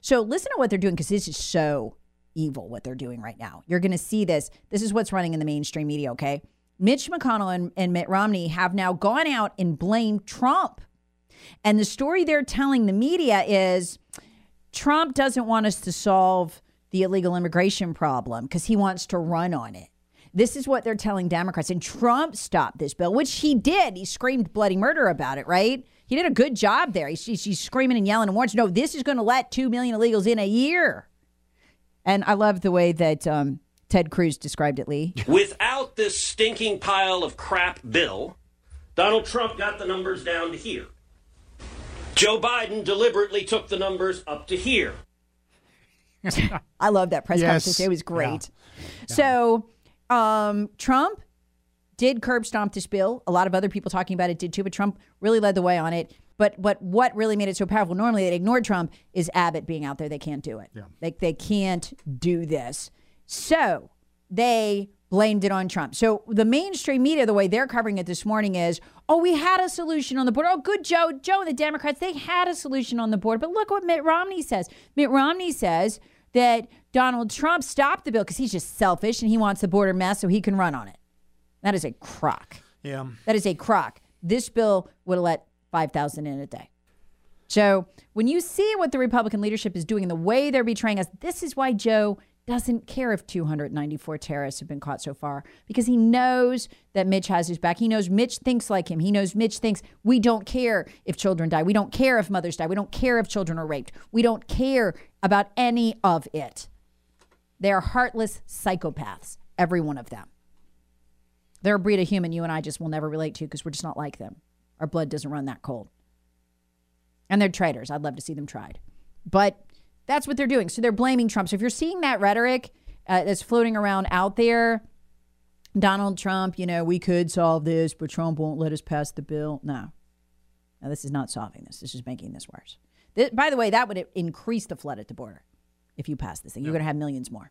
So listen to what they're doing because this is so evil what they're doing right now. You're going to see this. This is what's running in the mainstream media, okay? Mitch McConnell and, and Mitt Romney have now gone out and blamed Trump. And the story they're telling the media is Trump doesn't want us to solve the illegal immigration problem because he wants to run on it. This is what they're telling Democrats. And Trump stopped this bill, which he did. He screamed bloody murder about it, right? He did a good job there. He's, he's screaming and yelling and warning, no, this is going to let 2 million illegals in a year. And I love the way that um, Ted Cruz described it, Lee. Without this stinking pile of crap bill, Donald Trump got the numbers down to here. Joe Biden deliberately took the numbers up to here. I love that press Yes. conference. It was great. Yeah. So, um, Trump did curb stomp this bill. A lot of other people talking about it did too, but Trump really led the way on it. But but what really made it so powerful? Normally they ignored Trump is Abbott being out there. They can't do it. Yeah. Like they can't do this. So they blamed it on Trump. So the mainstream media, the way they're covering it this morning is, oh, we had a solution on the board. Oh, good Joe, Joe and the Democrats, they had a solution on the board. But look what Mitt Romney says. Mitt Romney says that Donald Trump stopped the bill because he's just selfish and he wants the border mess so he can run on it. That is a crock. Yeah. That is a crock. This bill would let 5,000 in a day. So when you see what the Republican leadership is doing and the way they're betraying us, this is why Joe doesn't care if 294 terrorists have been caught so far because he knows that Mitch has his back. He knows Mitch thinks like him. He knows Mitch thinks we don't care if children die. We don't care if mothers die. We don't care if children are raped. We don't care about any of it. They are heartless psychopaths, every one of them. They're a breed of human you and I just will never relate to because we're just not like them. Our blood doesn't run that cold. And they're traitors. I'd love to see them tried. But that's what they're doing. So they're blaming Trump. So if you're seeing that rhetoric uh, that's floating around out there, Donald Trump, you know, we could solve this, but Trump won't let us pass the bill. No. Now, this is not solving this. This is making this worse. Th- by the way, that would increase the flood at the border if you pass this thing. You're going to have millions more.